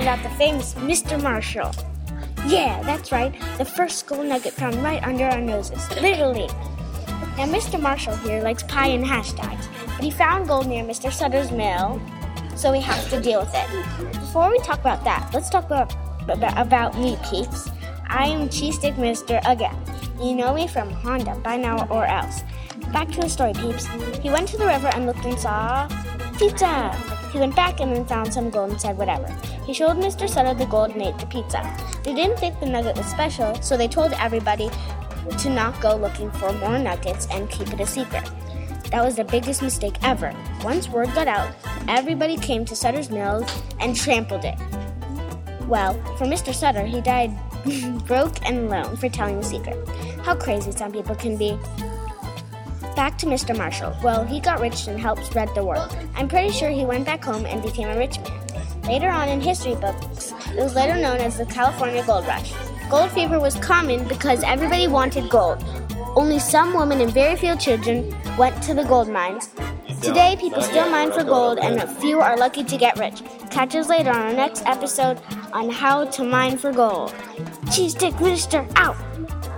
about the famous Mr. Marshall. Yeah, that's right. The first gold nugget found right under our noses. Literally. Now, Mr. Marshall here likes pie and hashtags, but he found gold near Mr. Sutter's mill, so we have to deal with it. Before we talk about that, let's talk about about, about me, peeps. I am Cheese Stick Mister again. You know me from Honda by now or else. Back to the story, peeps. He went to the river and looked and saw pizza. He went back and then found some gold and said whatever. He showed Mr. Sutter the gold and ate the pizza. They didn't think the nugget was special, so they told everybody to not go looking for more nuggets and keep it a secret. That was the biggest mistake ever. Once word got out, everybody came to Sutter's Mill and trampled it. Well, for Mr. Sutter, he died broke and alone for telling the secret. How crazy some people can be. Back to Mr. Marshall. Well, he got rich and helped spread the word. I'm pretty sure he went back home and became a rich man. Later on in history books, it was later known as the California Gold Rush. Gold fever was common because everybody wanted gold. Only some women and very few children went to the gold mines. Today, people still mine for gold, and a few are lucky to get rich. Catch us later on our next episode on how to mine for gold. Cheese Stick Minister out!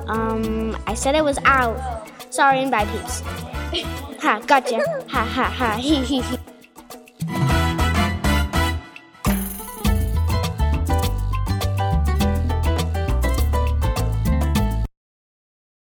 Um, I said I was out. Sorry and bye, peeps. ha, gotcha. Ha ha ha. Hee hee hee.